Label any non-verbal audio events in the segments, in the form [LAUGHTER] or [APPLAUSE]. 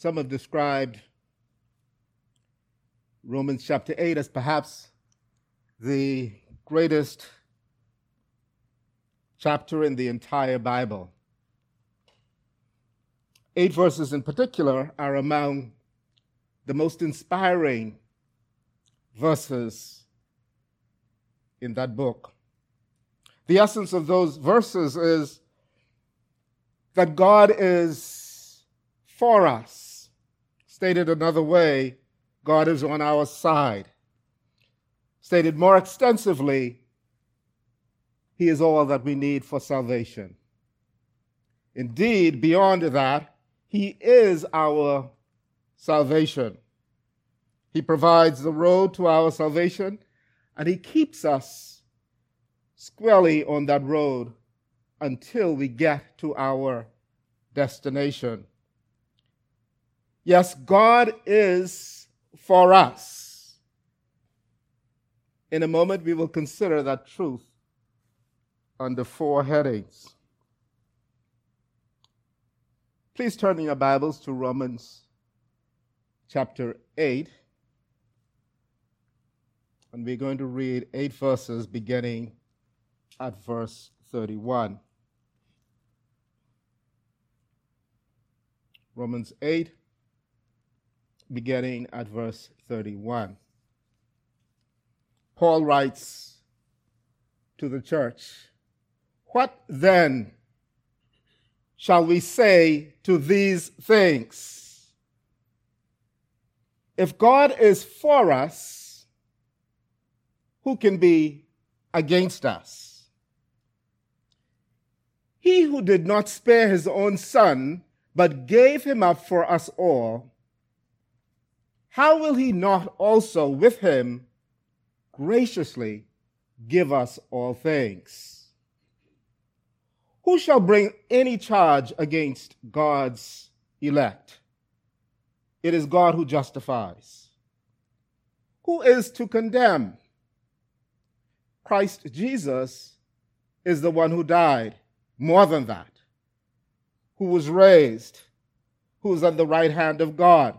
Some have described Romans chapter 8 as perhaps the greatest chapter in the entire Bible. Eight verses in particular are among the most inspiring verses in that book. The essence of those verses is that God is for us. Stated another way, God is on our side. Stated more extensively, He is all that we need for salvation. Indeed, beyond that, He is our salvation. He provides the road to our salvation, and He keeps us squarely on that road until we get to our destination. Yes, God is for us. In a moment, we will consider that truth under four headings. Please turn in your Bibles to Romans chapter 8. And we're going to read eight verses beginning at verse 31. Romans 8, beginning at verse 31. Paul writes to the church, What then shall we say to these things? If God is for us, who can be against us? He who did not spare his own son, but gave him up for us all, how will he not also with him graciously give us all things? Who shall bring any charge against God's elect? It is God who justifies. Who is to condemn? Christ Jesus is the one who died. More than that who was raised, who is at the right hand of God,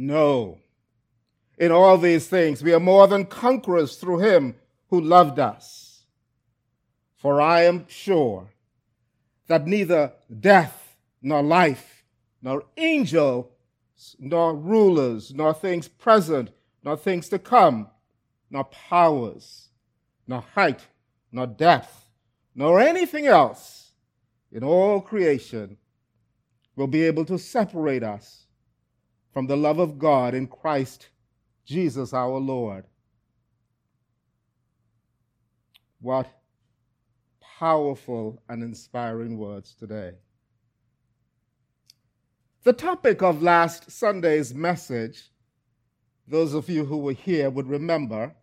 No. In all these things, we are more than conquerors through him who loved us. For I am sure that neither death, nor life, nor angels, nor rulers, nor things present, nor things to come, nor powers, nor height, nor depth, nor anything else in all creation will be able to separate us from the love of God in Christ Jesus our Lord. What powerful and inspiring words today. The topic of last Sunday's message, those of you who were here would remember,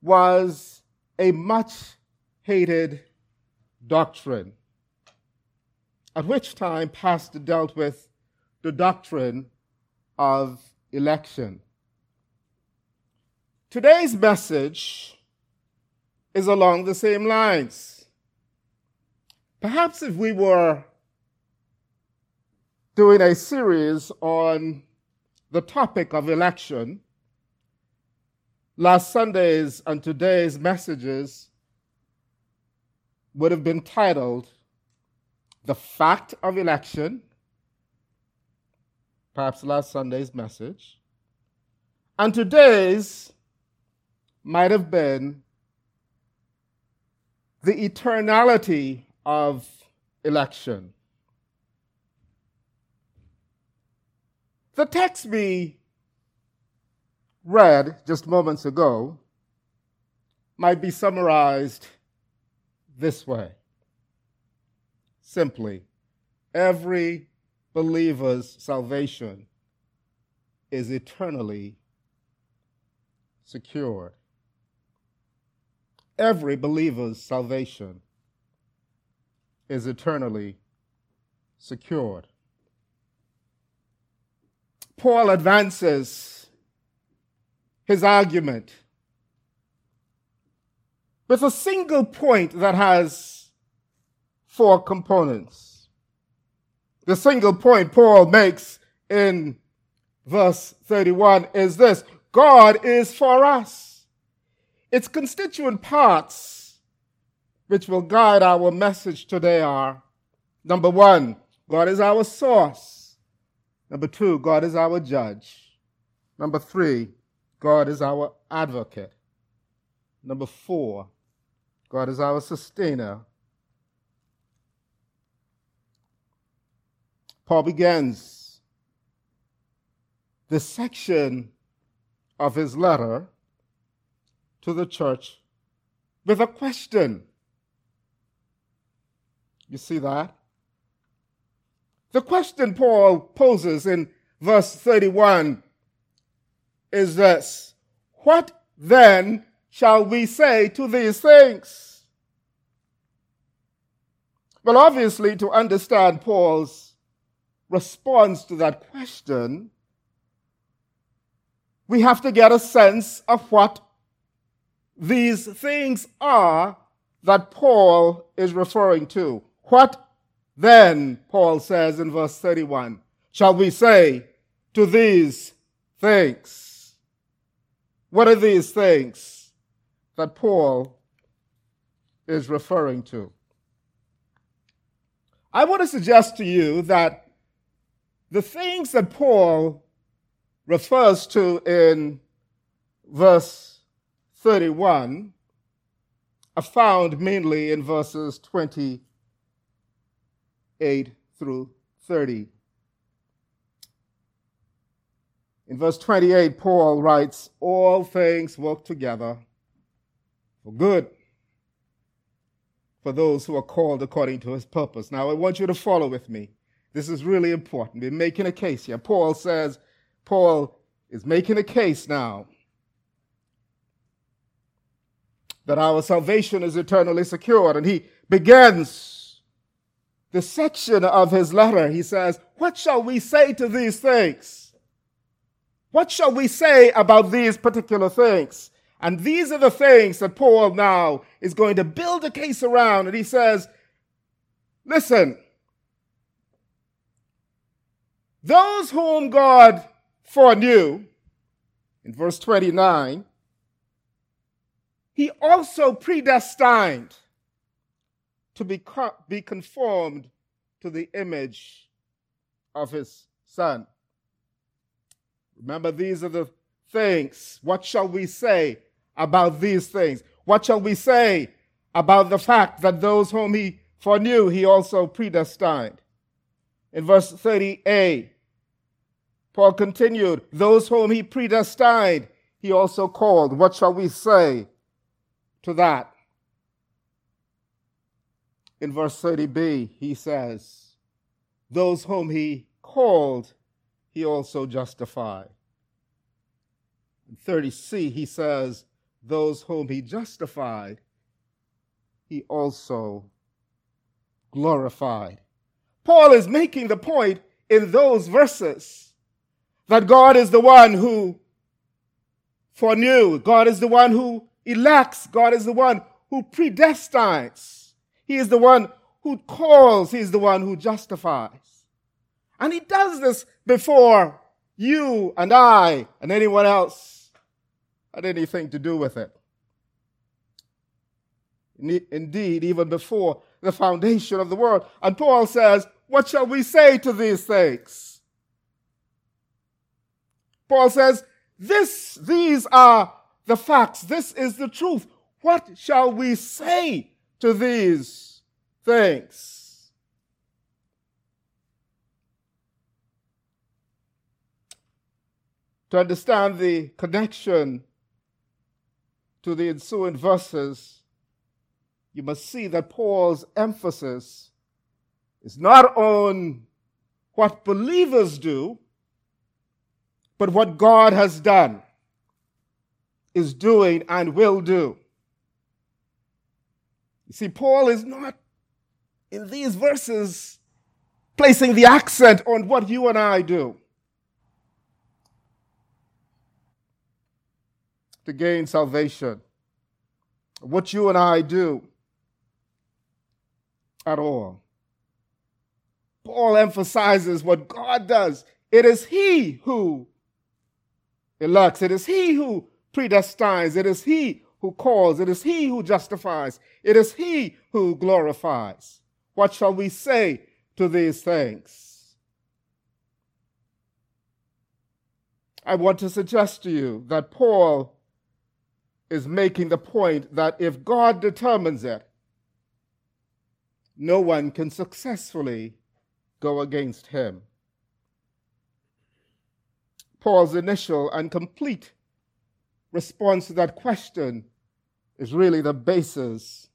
was a much hated doctrine at which time Pastor dealt with the doctrine of election. Today's message is along the same lines. Perhaps if we were doing a series on the topic of election, last Sunday's and today's messages would have been titled the fact of election, perhaps last Sunday's message, and today's might have been the eternality of election. The text we read just moments ago might be summarized this way simply every believer's salvation is eternally secured. Every believer's salvation is eternally secured. Paul advances his argument with a single point that has four components. The single point Paul makes in verse 31 is this God is for us. Its constituent parts, which will guide our message today, are number one, God is our source. Number two, God is our judge. Number three, God is our advocate. Number four, God is our sustainer. Paul begins this section of his letter to the church with a question. You see that? The question Paul poses in verse 31 is this What then shall we say to these things? Well, obviously, to understand Paul's response to that question, we have to get a sense of what these things are that Paul is referring to. What then, Paul says in verse 31, shall we say to these things? What are these things that Paul is referring to? I want to suggest to you that the things that Paul refers to in verse 31 are found mainly in verses 28 through 30. In verse 28, Paul writes, All things work together for good for those who are called according to his purpose. Now, I want you to follow with me. This is really important. We're making a case here. Paul says, Paul is making a case now that our salvation is eternally secured. And he begins the section of his letter. He says, What shall we say to these things? What shall we say about these particular things? And these are the things that Paul now is going to build a case around. And he says, Listen, those whom God foreknew, in verse 29, he also predestined to be, co- be conformed to the image of his son. Remember, these are the things. What shall we say about these things? What shall we say about the fact that those whom he foreknew, he also predestined? In verse 30a, Paul continued, Those whom he predestined, he also called. What shall we say to that? In verse 30b, he says, Those whom he called, he also justified. In 30c, he says, Those whom he justified, he also glorified. Paul is making the point in those verses that God is the one who foreknew, God is the one who elects, God is the one who predestines, He is the one who calls, He is the one who justifies. And He does this before you and I and anyone else had anything to do with it. Indeed, even before the foundation of the world. And Paul says, What shall we say to these things? Paul says, this, these are the facts. This is the truth. What shall we say to these things? To understand the connection to the ensuing verses, you must see that Paul's emphasis is not on what believers do, but what God has done, is doing, and will do. You see, Paul is not in these verses placing the accent on what you and I do. To gain salvation. What you and I do at all. Paul emphasizes what God does. It is He who elects, it is He who predestines, it is He who calls, it is He who justifies, it is He who glorifies. What shall we say to these things? I want to suggest to you that Paul is making the point that if God determines it, no one can successfully go against him. Paul's initial and complete response to that question is really the basis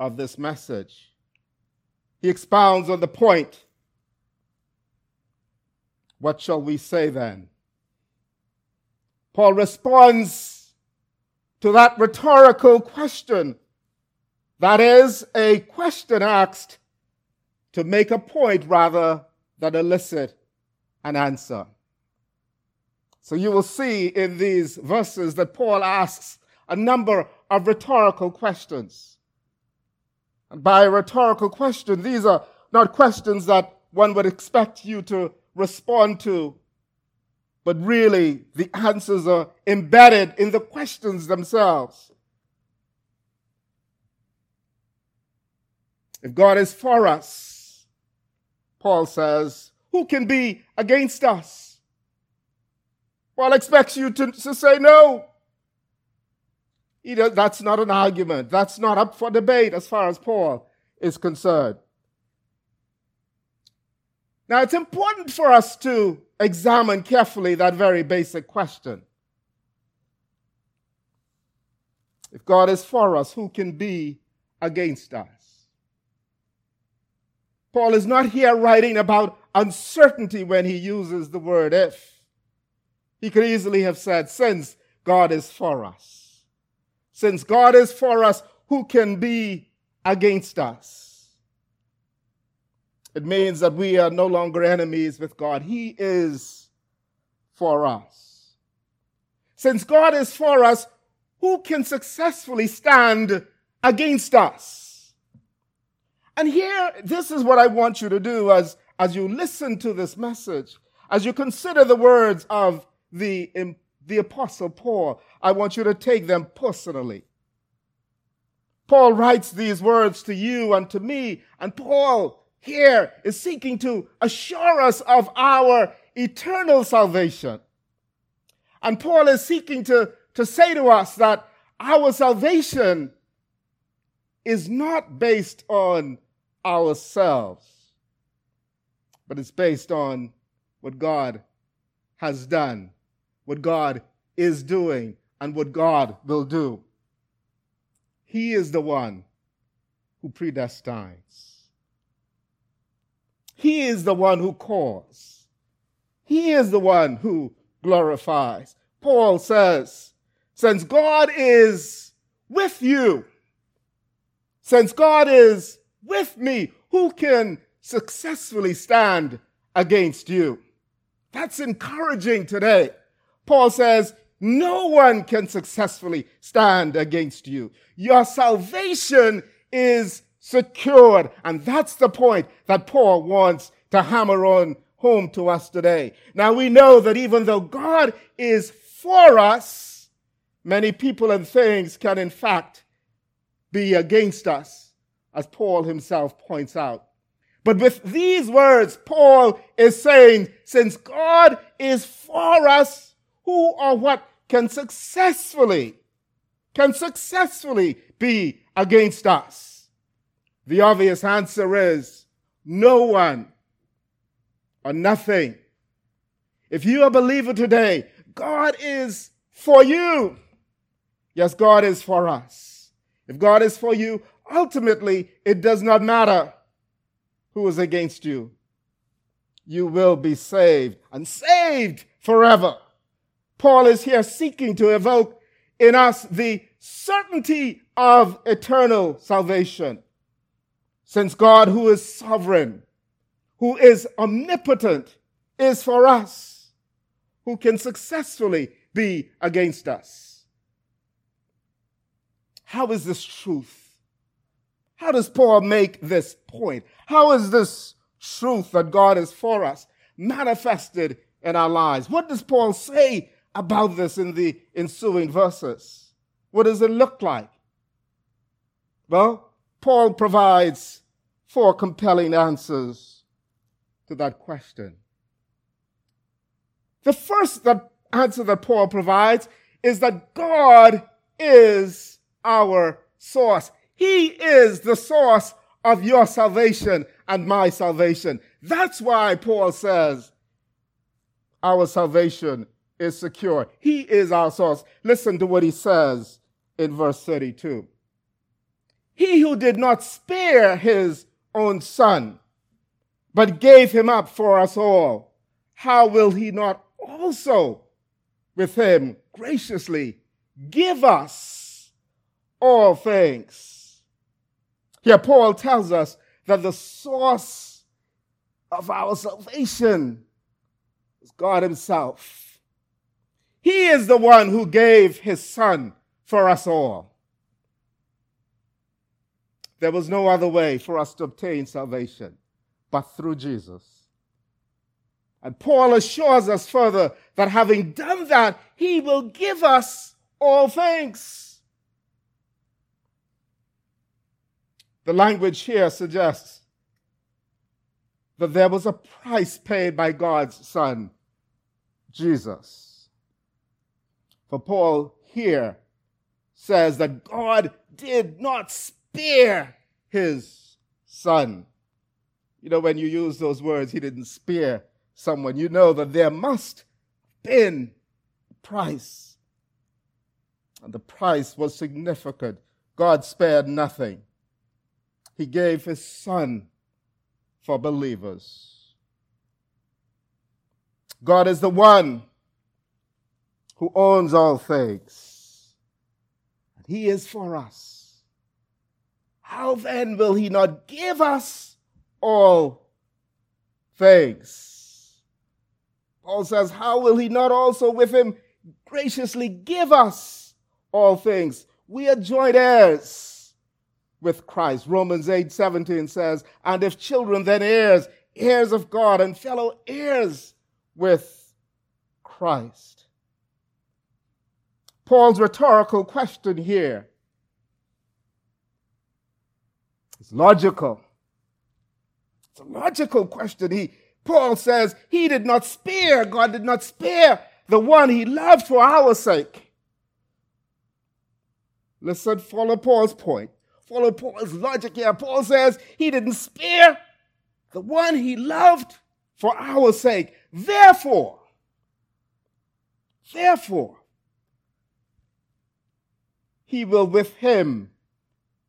of this message. He expounds on the point. What shall we say then? Paul responds to that rhetorical question. That is a question asked to make a point rather than elicit an answer. So you will see in these verses that Paul asks a number of rhetorical questions. And by rhetorical question, these are not questions that one would expect you to respond to, but really the answers are embedded in the questions themselves. If God is for us, Paul says, who can be against us? Paul expects you to, to say no. Does, that's not an argument. That's not up for debate as far as Paul is concerned. Now, it's important for us to examine carefully that very basic question. If God is for us, who can be against us? Paul is not here writing about uncertainty when he uses the word if. He could easily have said, since God is for us. Since God is for us, who can be against us? It means that we are no longer enemies with God. He is for us. Since God is for us, who can successfully stand against us? And here, this is what I want you to do as, as you listen to this message, as you consider the words of the, the Apostle Paul. I want you to take them personally. Paul writes these words to you and to me, and Paul here is seeking to assure us of our eternal salvation. And Paul is seeking to, to say to us that our salvation is not based on ourselves, but it's based on what God has done, what God is doing, and what God will do. He is the one who predestines. He is the one who calls. He is the one who glorifies. Paul says, since God is with you, since God is with me, who can successfully stand against you? That's encouraging today. Paul says, no one can successfully stand against you. Your salvation is secured. And that's the point that Paul wants to hammer on home to us today. Now we know that even though God is for us, many people and things can in fact be against us as Paul himself points out. But with these words, Paul is saying, since God is for us, who or what can successfully, can successfully be against us? The obvious answer is no one or nothing. If you are a believer today, God is for you. Yes, God is for us. If God is for you, ultimately, it does not matter who is against you. you will be saved and saved forever. Paul is here seeking to evoke in us the certainty of eternal salvation. Since God, who is sovereign, who is omnipotent, is for us, who can successfully be against us. How is this truth? How does Paul make this point? How is this truth that God is for us manifested in our lives? What does Paul say about this in the ensuing verses? What does it look like? Well, Paul provides four compelling answers to that question. The first that answer that Paul provides is that God is our source. He is the source of your salvation and my salvation. That's why Paul says our salvation is secure. He is our source. Listen to what he says in verse 32. He who did not spare his own son, but gave him up for us all, how will he not also with him graciously give us all things? Here, Paul tells us that the source of our salvation is God Himself. He is the one who gave His Son for us all. There was no other way for us to obtain salvation but through Jesus. And Paul assures us further that having done that, he will give us all things. The language here suggests that there was a price paid by God's Son, Jesus. For Paul here says that God did not spare his son. You know, when you use those words, he didn't spare someone, you know that there must have been a price. And the price was significant. God spared nothing. He gave his son for believers. God is the one who owns all things. And he is for us how then will he not give us all things? Paul says, How will he not also with him graciously give us all things? We are joint heirs with Christ. Romans 8 17 says, And if children, then heirs, heirs of God, and fellow heirs with Christ. Paul's rhetorical question here It's logical. It's a logical question. He, Paul says he did not spare, God did not spare the one he loved for our sake. Listen, follow Paul's point. Follow Paul's logic here. Paul says he didn't spare the one he loved for our sake. Therefore, therefore, he will with him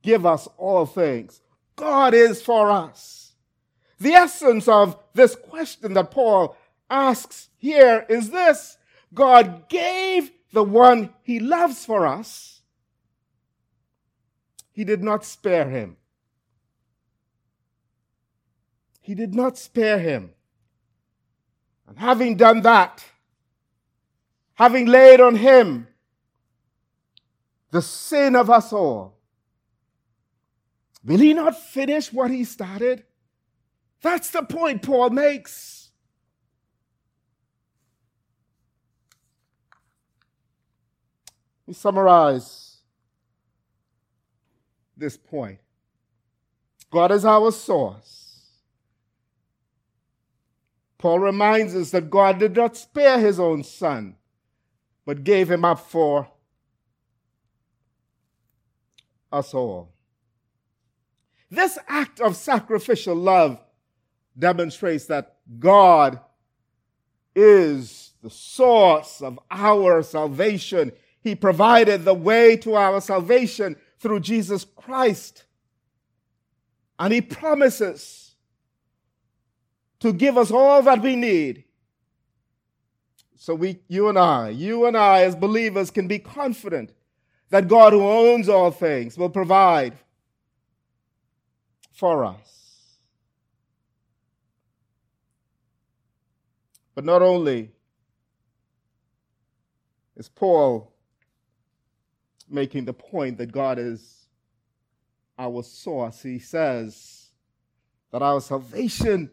give us all things. God is for us. The essence of this question that Paul asks here is this God gave the one he loves for us, he did not spare him. He did not spare him. And having done that, having laid on him the sin of us all, Will he not finish what he started? That's the point Paul makes. We summarize this point. God is our source. Paul reminds us that God did not spare his own son, but gave him up for us all. This act of sacrificial love demonstrates that God is the source of our salvation. He provided the way to our salvation through Jesus Christ. And He promises to give us all that we need. So we, you and I, you and I as believers can be confident that God who owns all things will provide for us. But not only is Paul making the point that God is our source, he says that our salvation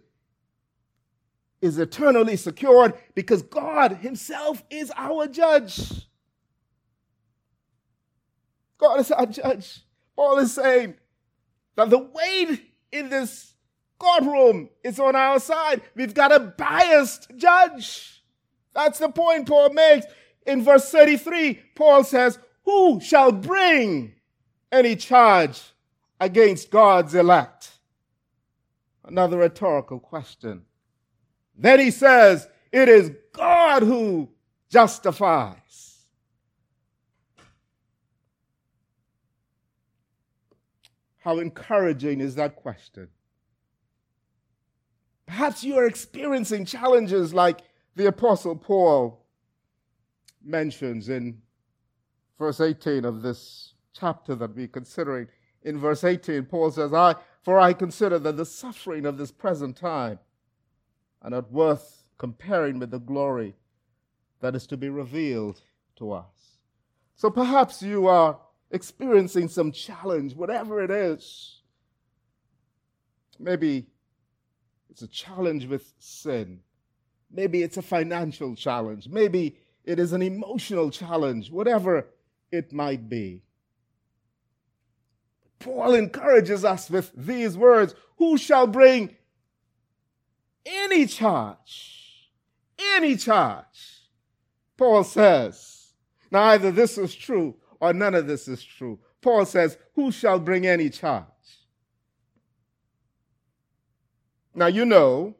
is eternally secured because God Himself is our judge. God is our judge. Paul is saying that the weight in this courtroom is on our side. We've got a biased judge. That's the point Paul makes. In verse 33, Paul says, Who shall bring any charge against God's elect? Another rhetorical question. Then he says, It is God who justifies. How encouraging is that question? Perhaps you are experiencing challenges like the Apostle Paul mentions in verse 18 of this chapter that we're considering. In verse 18, Paul says, I, For I consider that the suffering of this present time are not worth comparing with the glory that is to be revealed to us. So perhaps you are experiencing some challenge, whatever it is. Maybe it's a challenge with sin. Maybe it's a financial challenge. Maybe it is an emotional challenge, whatever it might be. Paul encourages us with these words Who shall bring any charge? Any charge. Paul says. Now, either this is true or none of this is true. Paul says, Who shall bring any charge? Now you know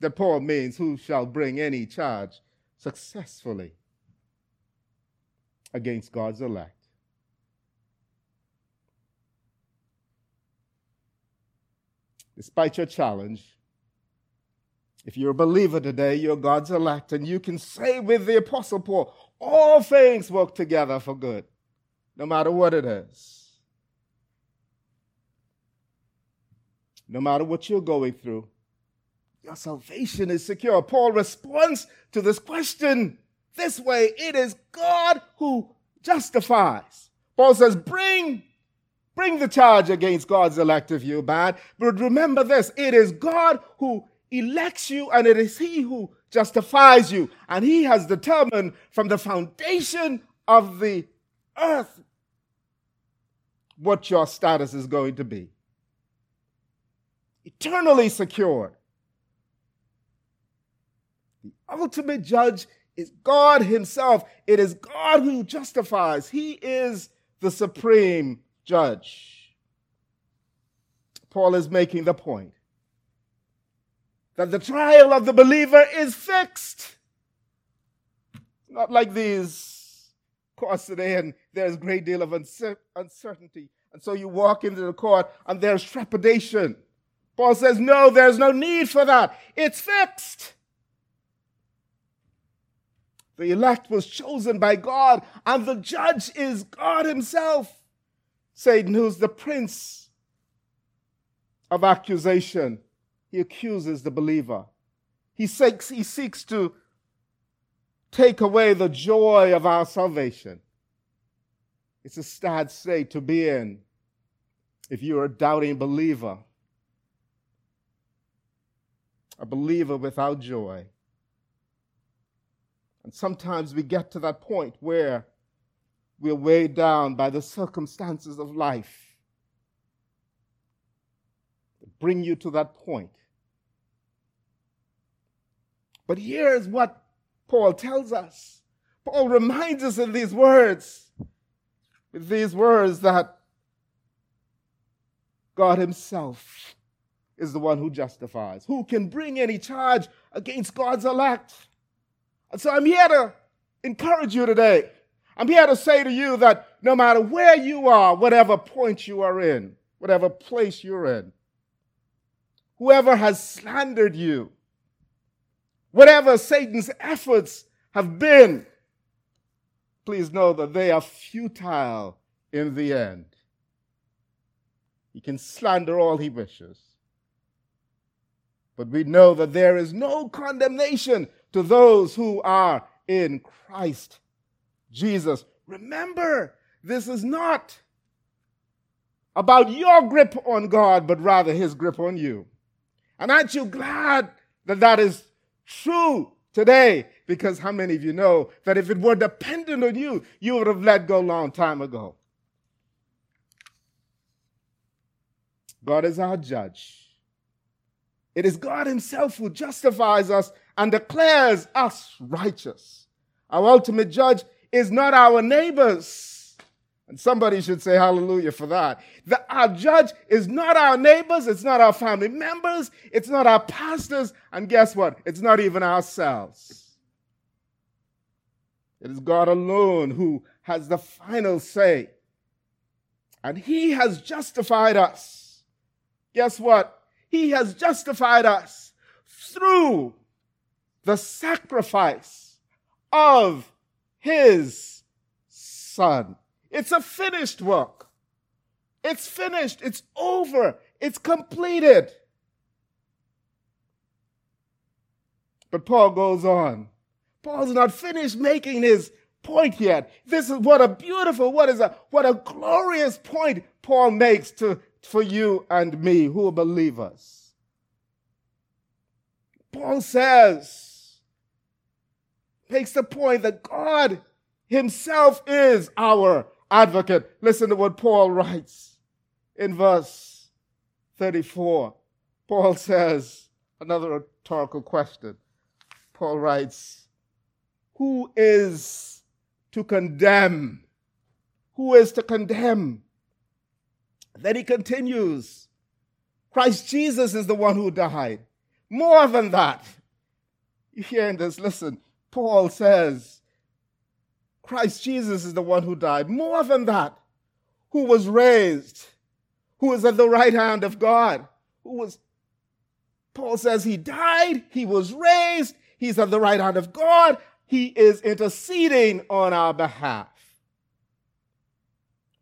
that Paul means who shall bring any charge successfully against God's elect. Despite your challenge, if you're a believer today, you're God's elect, and you can say with the Apostle Paul, all things work together for good, no matter what it is. No matter what you're going through, your salvation is secure. Paul responds to this question this way it is God who justifies. Paul says, Bring, bring the charge against God's elect if you're bad. But remember this it is God who elects you, and it is He who justifies you. And He has determined from the foundation of the earth what your status is going to be. Eternally secured. The ultimate judge is God Himself. It is God who justifies. He is the supreme judge. Paul is making the point that the trial of the believer is fixed. Not like these courts today, and there's a great deal of uncertainty. And so you walk into the court and there's trepidation. Paul says, No, there's no need for that. It's fixed. The elect was chosen by God, and the judge is God Himself. Satan, who's the prince of accusation, he accuses the believer. He seeks, he seeks to take away the joy of our salvation. It's a sad state to be in if you're a doubting believer, a believer without joy. And sometimes we get to that point where we're weighed down by the circumstances of life. Bring you to that point. But here's what Paul tells us. Paul reminds us in these words, with these words that God Himself is the one who justifies. Who can bring any charge against God's elect? And so I'm here to encourage you today. I'm here to say to you that no matter where you are, whatever point you are in, whatever place you're in, whoever has slandered you, whatever Satan's efforts have been, please know that they are futile in the end. He can slander all he wishes. But we know that there is no condemnation to those who are in Christ Jesus. Remember, this is not about your grip on God, but rather his grip on you. And aren't you glad that that is true today? Because how many of you know that if it were dependent on you, you would have let go long time ago? God is our judge. It is God Himself who justifies us and declares us righteous. Our ultimate judge is not our neighbors. And somebody should say hallelujah for that. The, our judge is not our neighbors, it's not our family members, it's not our pastors, and guess what? It's not even ourselves. It is God alone who has the final say. And He has justified us. Guess what? He has justified us through the sacrifice of his son. It's a finished work. It's finished. It's over. It's completed. But Paul goes on. Paul's not finished making his point yet. This is what a beautiful, what is a, what a glorious point Paul makes to, for you and me who are believers. Paul says, makes the point that God Himself is our advocate. Listen to what Paul writes in verse 34. Paul says, another rhetorical question. Paul writes, Who is to condemn? Who is to condemn? Then he continues, Christ Jesus is the one who died. More than that, you hearing this? Listen, Paul says Christ Jesus is the one who died. More than that, who was raised, who is at the right hand of God, who was, Paul says he died, he was raised, he's at the right hand of God, he is interceding on our behalf.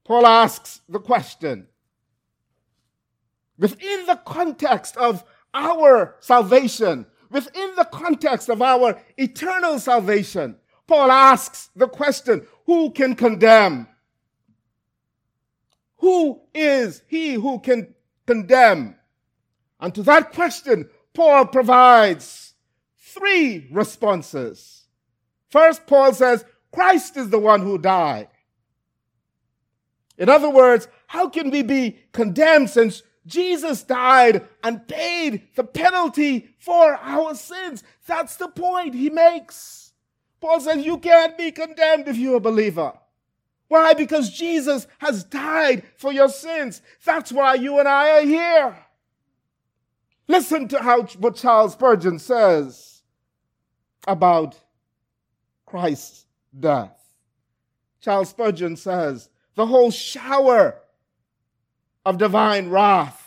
Paul asks the question within the context of our salvation, within the context of our eternal salvation, Paul asks the question who can condemn? Who is he who can condemn? And to that question, Paul provides three responses. First, Paul says, Christ is the one who died. In other words, how can we be condemned since Jesus died and paid the penalty for our sins. That's the point he makes. Paul says you can't be condemned if you're a believer. Why? Because Jesus has died for your sins. That's why you and I are here. Listen to how what Charles Spurgeon says about Christ's death. Charles Spurgeon says, the whole shower of divine wrath.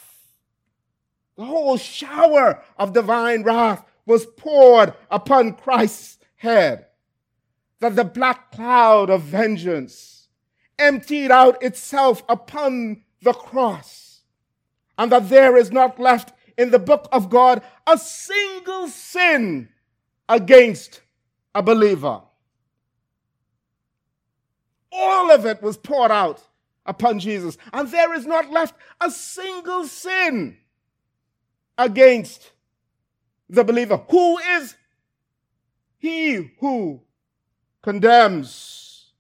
The whole shower of divine wrath was poured upon Christ's head. That the black cloud of vengeance emptied out itself upon the cross. And that there is not left in the book of God a single sin against a believer. All of it was poured out upon Jesus. And there is not left a single sin against the believer. Who is he who condemns?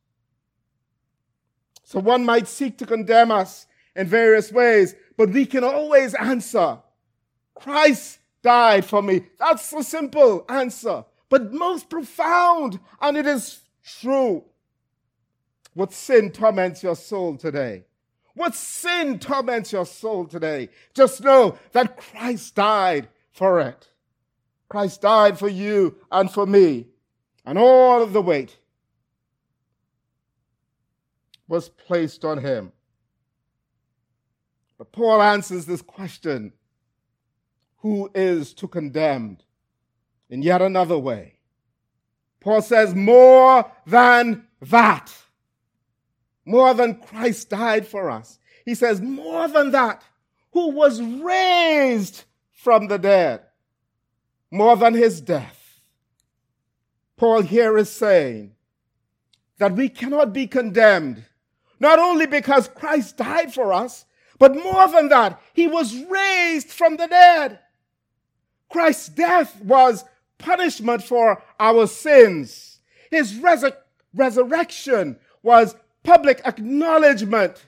So one might seek to condemn us in various ways, but we can always answer Christ died for me. That's a simple answer, but most profound, and it is true. What sin torments your soul today? What sin torments your soul today? Just know that Christ died for it. Christ died for you and for me. And all of the weight was placed on him. But Paul answers this question who is to condemn? In yet another way, Paul says, more than that. More than Christ died for us. He says, more than that, who was raised from the dead. More than his death. Paul here is saying that we cannot be condemned, not only because Christ died for us, but more than that, he was raised from the dead. Christ's death was punishment for our sins. His resur- resurrection was public acknowledgement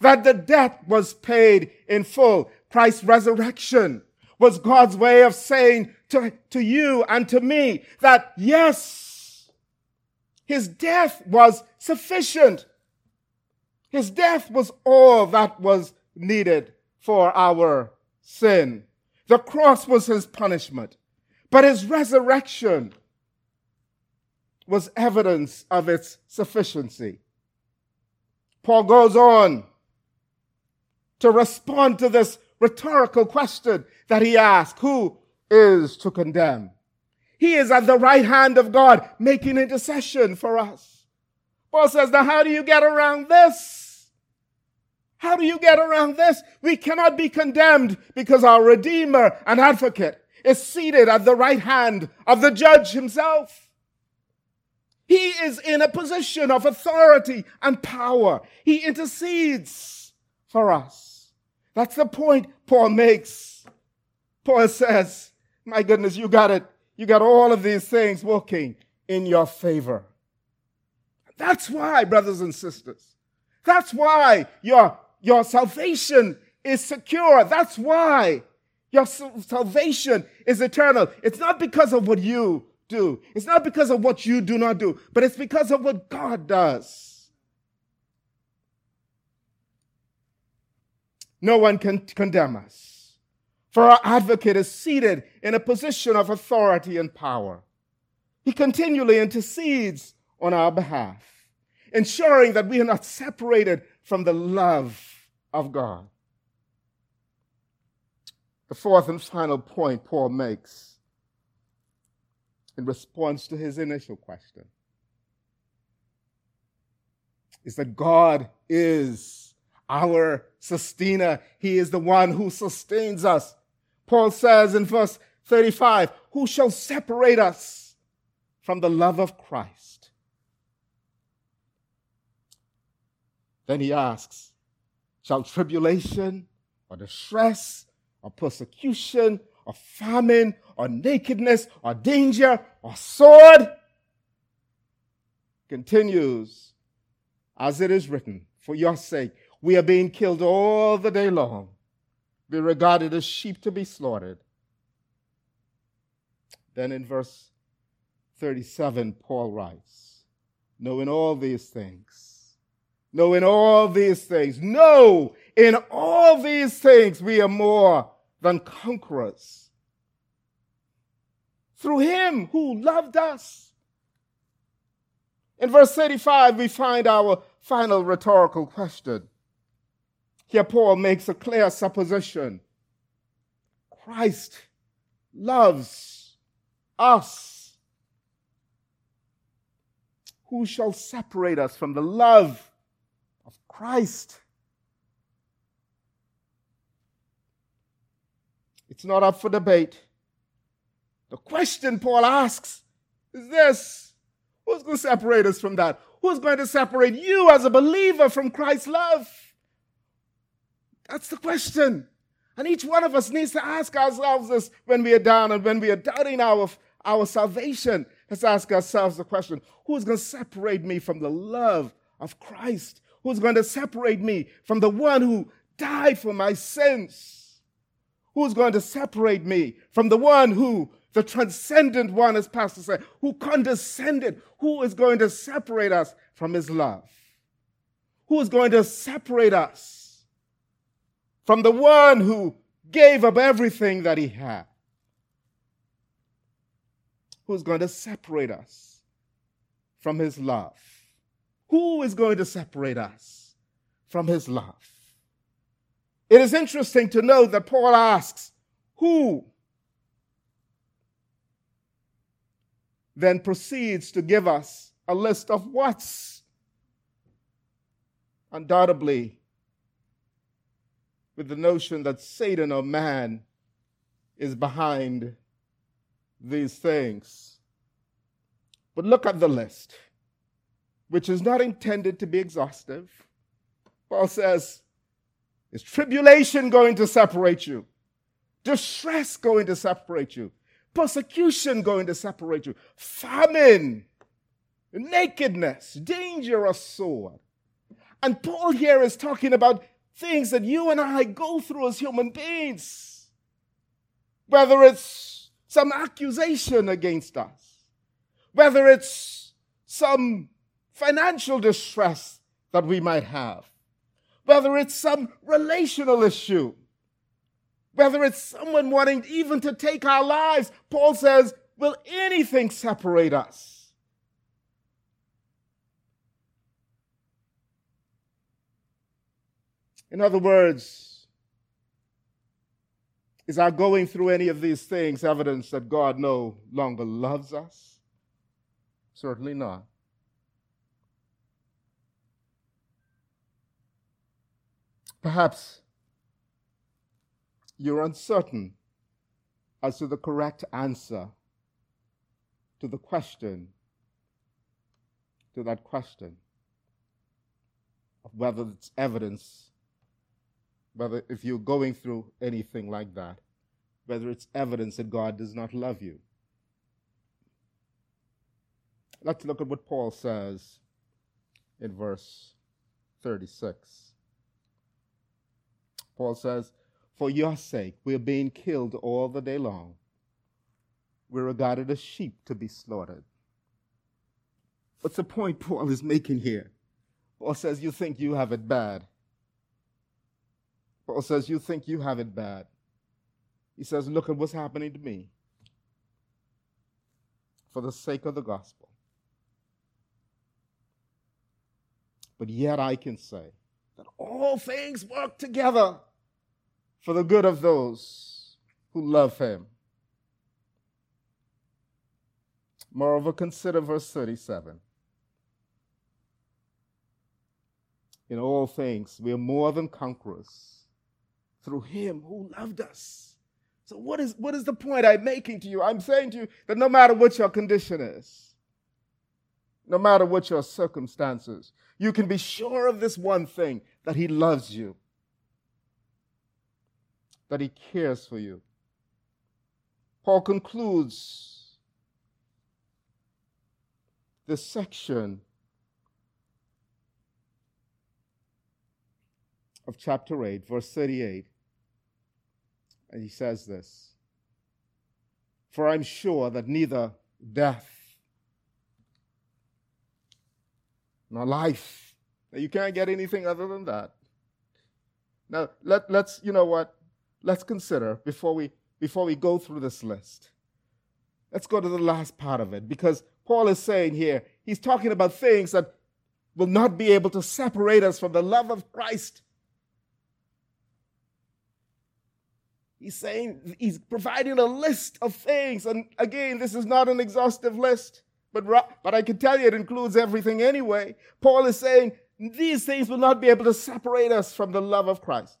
that the debt was paid in full. Christ's resurrection was God's way of saying to, to you and to me that yes, his death was sufficient. His death was all that was needed for our sin. The cross was his punishment, but his resurrection was evidence of its sufficiency. Paul goes on to respond to this rhetorical question that he asked Who is to condemn? He is at the right hand of God making intercession for us. Paul says, Now, how do you get around this? How do you get around this? We cannot be condemned because our Redeemer and Advocate is seated at the right hand of the judge himself. He is in a position of authority and power. He intercedes for us. That's the point Paul makes. Paul says, My goodness, you got it. You got all of these things working in your favor. That's why, brothers and sisters. That's why your, your salvation is secure. That's why your salvation is eternal. It's not because of what you do. It's not because of what you do not do, but it's because of what God does. no one can condemn us. For our advocate is seated in a position of authority and power. He continually intercedes on our behalf, ensuring that we are not separated from the love of God. The fourth and final point Paul makes in response to his initial question is that God is our sustainer. He is the one who sustains us. Paul says in verse 35, Who shall separate us from the love of Christ? Then he asks, Shall tribulation or distress or persecution or famine or nakedness or danger or sword? Continues, as it is written, For your sake we are being killed all the day long. Be regarded as sheep to be slaughtered. Then in verse 37, Paul writes, Knowing all these things, knowing all these things, no, in all these things we are more than conquerors. Through him who loved us. In verse 35, we find our final rhetorical question here, Paul makes a clear supposition Christ loves us. Who shall separate us from the love of Christ? It's not up for debate. The question Paul asks is this Who's going to separate us from that? Who's going to separate you as a believer from Christ's love? That's the question. And each one of us needs to ask ourselves this when we are down and when we are doubting our, our salvation. Let's ask ourselves the question who's going to separate me from the love of Christ? Who's going to separate me from the one who died for my sins? Who's going to separate me from the one who, the transcendent one, as Pastor said, who condescended? Who is going to separate us from his love? Who is going to separate us? from the one who gave up everything that he had. Who's going to separate us from his love? Who is going to separate us from his love? It is interesting to note that Paul asks, Who? Then proceeds to give us a list of what's. Undoubtedly, with the notion that Satan or man is behind these things. But look at the list, which is not intended to be exhaustive. Paul says, Is tribulation going to separate you? Distress going to separate you? Persecution going to separate you? Famine, nakedness, danger of sword. And Paul here is talking about things that you and I go through as human beings. Whether it's some accusation against us, whether it's some financial distress that we might have, whether it's some relational issue, whether it's someone wanting even to take our lives. Paul says, Will anything separate us? In other words, is our going through any of these things evidence that God no longer loves us? Certainly not. Perhaps you're uncertain as to the correct answer to the question, to that question of whether it's evidence, whether if you're going through anything like that, whether it's evidence that God does not love you. Let's look at what Paul says in verse 36. Paul says, For your sake, we're being killed all the day long. We're regarded as sheep to be slaughtered. What's the point Paul is making here? Paul says, You think you have it bad. Paul says, You think you have it bad. He says, Look at what's happening to me for the sake of the gospel. But yet I can say that all things work together for the good of those who love him. Moreover, consider verse 37. In all things, we are more than conquerors through him who loved us. So, what is, what is the point I'm making to you? I'm saying to you that no matter what your condition is, no matter what your circumstances, you can be sure of this one thing that he loves you that he cares for you. Paul concludes this section of chapter 8, verse 38, and he says this For I'm sure that neither death nor life, you can't get anything other than that. Now, let, let's, you know what? let's consider before we before we go through this list. Let's go to the last part of it because Paul is saying here, he's talking about things that will not be able to separate us from the love of Christ. He's saying he's providing a list of things. And again, this is not an exhaustive list, but, but I can tell you it includes everything anyway. Paul is saying these things will not be able to separate us from the love of Christ.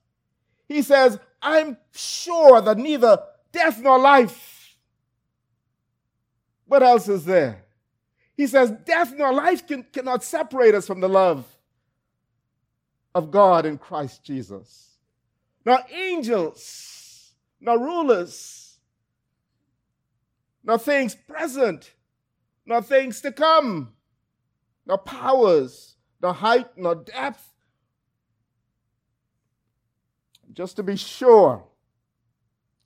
He says, I'm sure that neither death nor life. What else is there? He says, death nor life can, cannot separate us from the love of God in Christ Jesus. Now, angels, nor rulers, nor things present, nor things to come, nor powers, nor height, nor depth, just to be sure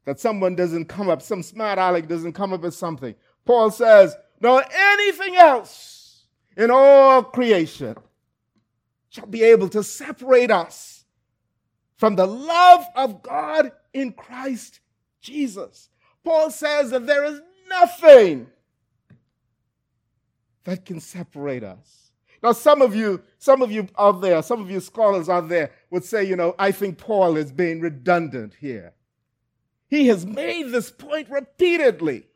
that someone doesn't come up, some smart aleck doesn't come up with something. Paul says, nor anything else in all creation shall be able to separate us from the love of God in Christ Jesus. Paul says that there is nothing that can separate us now, some of you, some of you out there, some of you scholars out there would say, you know, I think Paul is being redundant here. He has made this point repeatedly.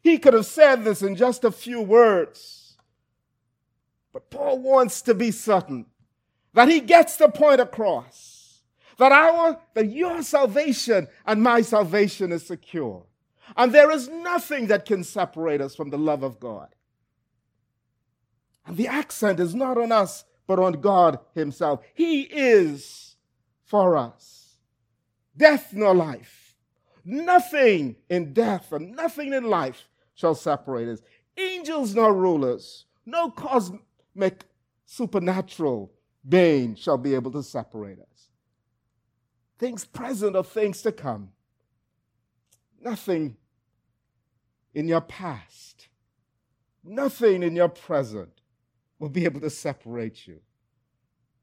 He could have said this in just a few words. But Paul wants to be certain that he gets the point across that our that your salvation and my salvation is secure. And there is nothing that can separate us from the love of God. And the accent is not on us, but on God Himself. He is for us. Death nor life. Nothing in death and nothing in life shall separate us. Angels nor rulers, no cosmic supernatural being shall be able to separate us. Things present or things to come. Nothing in your past, nothing in your present will be able to separate you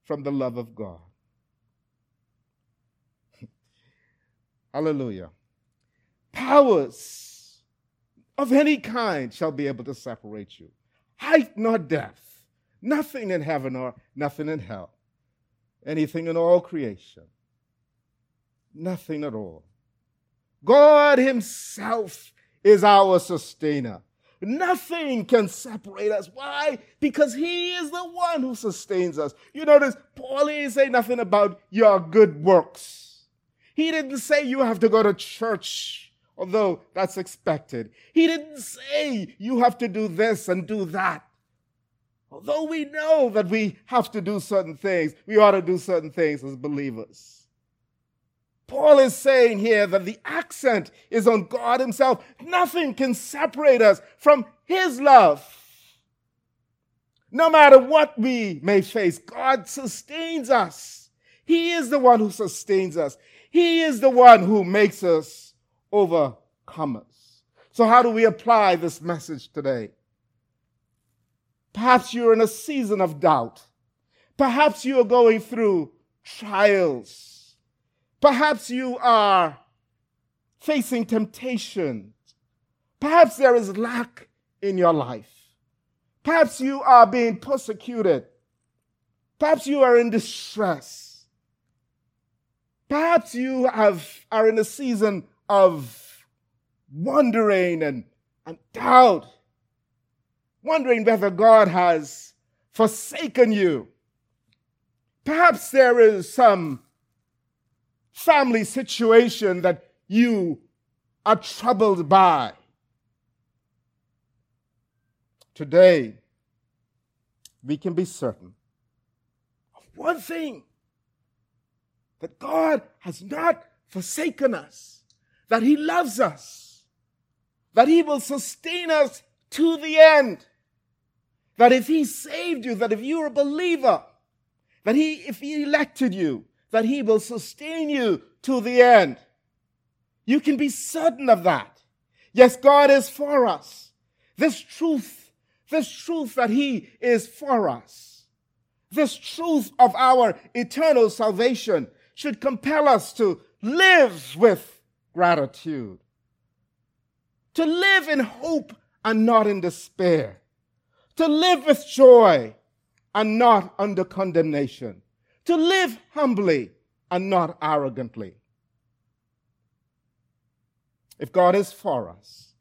from the love of God. [LAUGHS] Hallelujah. Powers of any kind shall be able to separate you. Height nor depth, nothing in heaven or nothing in hell, anything in all creation, nothing at all. God Himself is our sustainer. Nothing can separate us. Why? Because He is the one who sustains us. You notice, Paul didn't say nothing about your good works. He didn't say you have to go to church, although that's expected. He didn't say you have to do this and do that. Although we know that we have to do certain things, we ought to do certain things as believers. Paul is saying here that the accent is on God Himself. Nothing can separate us from His love. No matter what we may face, God sustains us. He is the one who sustains us. He is the one who makes us overcomers. So, how do we apply this message today? Perhaps you're in a season of doubt. Perhaps you're going through trials. Perhaps you are facing temptation. Perhaps there is lack in your life. Perhaps you are being persecuted. Perhaps you are in distress. Perhaps you have, are in a season of wondering and, and doubt, wondering whether God has forsaken you. Perhaps there is some family situation that you are troubled by. Today, we can be certain of one thing that God has not forsaken us, that He loves us, that He will sustain us to the end. That if He saved you, that if you're a believer, that He, if He elected you, that He will sustain you to the end. You can be certain of that. Yes, God is for us. This truth, this truth that He is for us, this truth of our eternal salvation should compel us to live with gratitude, to live in hope and not in despair, to live with joy and not under condemnation to live humbly and not arrogantly. If God is for us,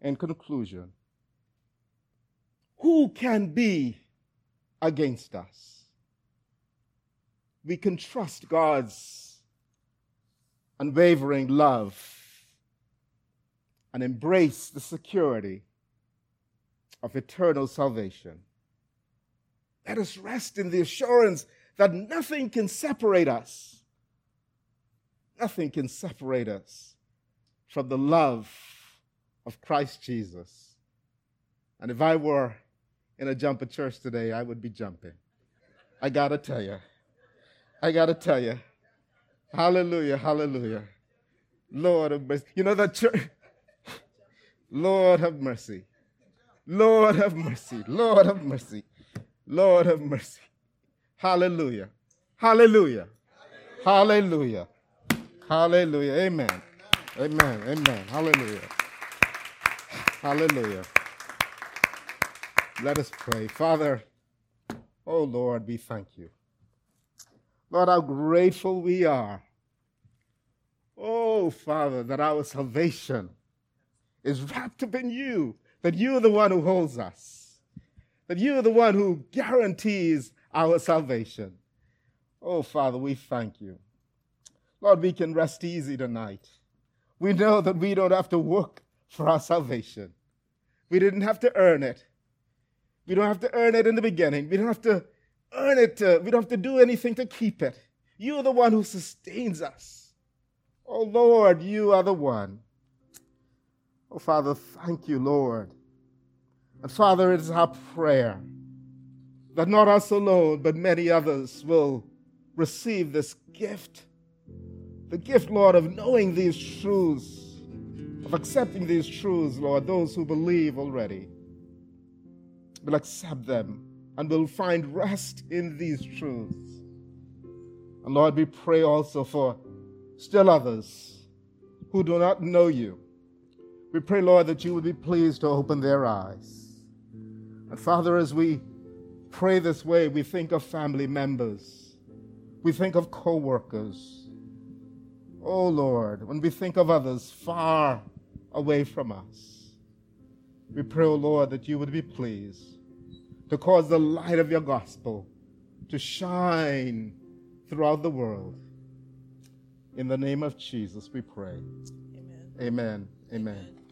in conclusion, who can be against us? We can trust God's unwavering love and embrace the security of eternal salvation. Let us rest in the assurance that nothing can separate us. Nothing can separate us from the love of Christ Jesus. And if I were in a jumper church today, I would be jumping. I gotta tell you. I gotta tell you. Hallelujah, hallelujah. Lord of mercy. You know that church? Lord have mercy. Lord have mercy. Lord have mercy. Lord have mercy. Hallelujah. Hallelujah. Hallelujah. Hallelujah. Amen. Amen. Amen. Hallelujah. Hallelujah. Let us pray. Father, oh Lord, we thank you. Lord, how grateful we are. Oh, Father, that our salvation is wrapped up in you, that you are the one who holds us, that you are the one who guarantees our salvation. Oh, Father, we thank you. Lord, we can rest easy tonight. We know that we don't have to work for our salvation. We didn't have to earn it. We don't have to earn it in the beginning. We don't have to earn it. To, we don't have to do anything to keep it. You are the one who sustains us. Oh Lord, you are the one. Oh Father, thank you, Lord. And Father, it is our prayer that not us alone, but many others will receive this gift. The gift, Lord, of knowing these truths, of accepting these truths, Lord, those who believe already will accept them and will find rest in these truths. And Lord, we pray also for still others who do not know you. We pray, Lord, that you would be pleased to open their eyes. And Father, as we pray this way, we think of family members, we think of co workers. Oh Lord, when we think of others far away from us, we pray, oh Lord, that you would be pleased to cause the light of your gospel to shine throughout the world. In the name of Jesus, we pray. Amen. Amen. Amen. Amen.